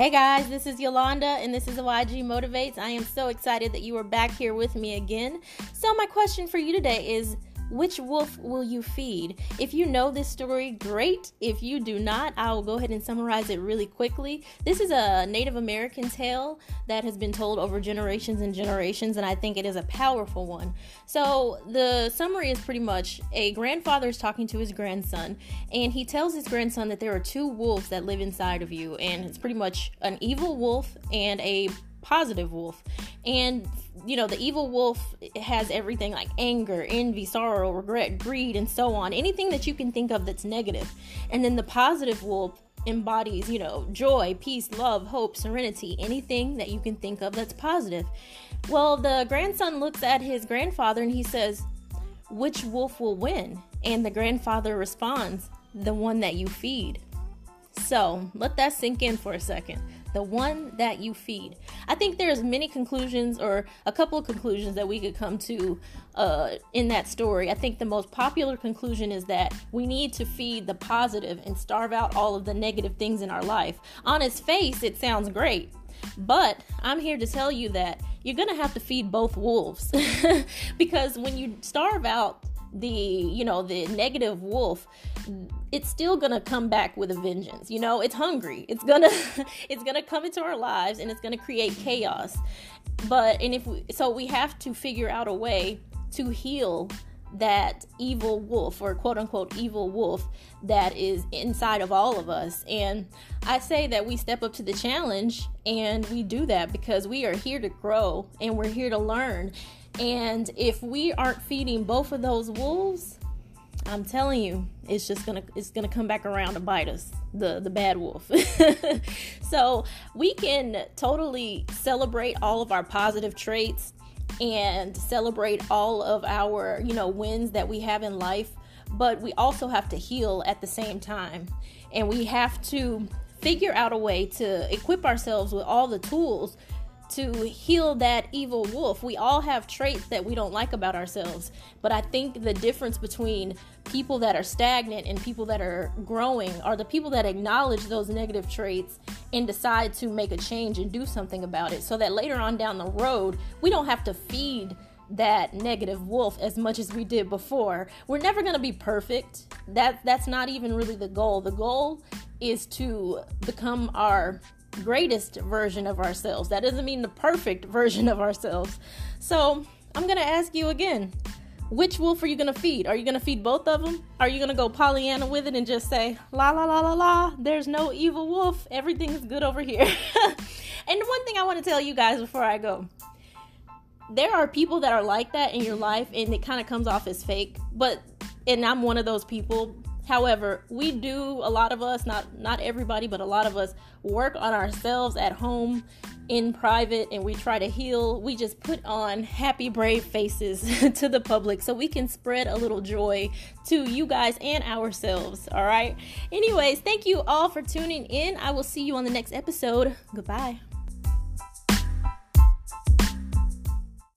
Hey guys, this is Yolanda and this is YG Motivates. I am so excited that you are back here with me again. So, my question for you today is which wolf will you feed? If you know this story, great. If you do not, I will go ahead and summarize it really quickly. This is a Native American tale that has been told over generations and generations, and I think it is a powerful one. So, the summary is pretty much a grandfather is talking to his grandson, and he tells his grandson that there are two wolves that live inside of you, and it's pretty much an evil wolf and a positive wolf. And you know, the evil wolf has everything like anger, envy, sorrow, regret, greed, and so on. Anything that you can think of that's negative. And then the positive wolf embodies, you know, joy, peace, love, hope, serenity, anything that you can think of that's positive. Well, the grandson looks at his grandfather and he says, Which wolf will win? And the grandfather responds, The one that you feed. So let that sink in for a second the one that you feed. I think there's many conclusions or a couple of conclusions that we could come to uh, in that story. I think the most popular conclusion is that we need to feed the positive and starve out all of the negative things in our life. On its face, it sounds great. But I'm here to tell you that you're going to have to feed both wolves because when you starve out the you know the negative wolf it's still gonna come back with a vengeance. You know it's hungry. It's gonna it's gonna come into our lives and it's gonna create chaos. But and if we so we have to figure out a way to heal that evil wolf or quote unquote evil wolf that is inside of all of us. And I say that we step up to the challenge and we do that because we are here to grow and we're here to learn. And if we aren't feeding both of those wolves, I'm telling you, it's just gonna it's gonna come back around to bite us, the the bad wolf. so we can totally celebrate all of our positive traits and celebrate all of our you know wins that we have in life, but we also have to heal at the same time, and we have to figure out a way to equip ourselves with all the tools to heal that evil wolf. We all have traits that we don't like about ourselves, but I think the difference between people that are stagnant and people that are growing are the people that acknowledge those negative traits and decide to make a change and do something about it so that later on down the road, we don't have to feed that negative wolf as much as we did before. We're never going to be perfect. That that's not even really the goal. The goal is to become our greatest version of ourselves. That doesn't mean the perfect version of ourselves. So I'm going to ask you again which wolf are you going to feed? Are you going to feed both of them? Are you going to go Pollyanna with it and just say, la la la la la, there's no evil wolf, everything's good over here? and one thing I want to tell you guys before I go there are people that are like that in your life and it kind of comes off as fake, but and I'm one of those people However, we do a lot of us, not not everybody, but a lot of us work on ourselves at home in private and we try to heal. We just put on happy brave faces to the public so we can spread a little joy to you guys and ourselves, all right? Anyways, thank you all for tuning in. I will see you on the next episode. Goodbye.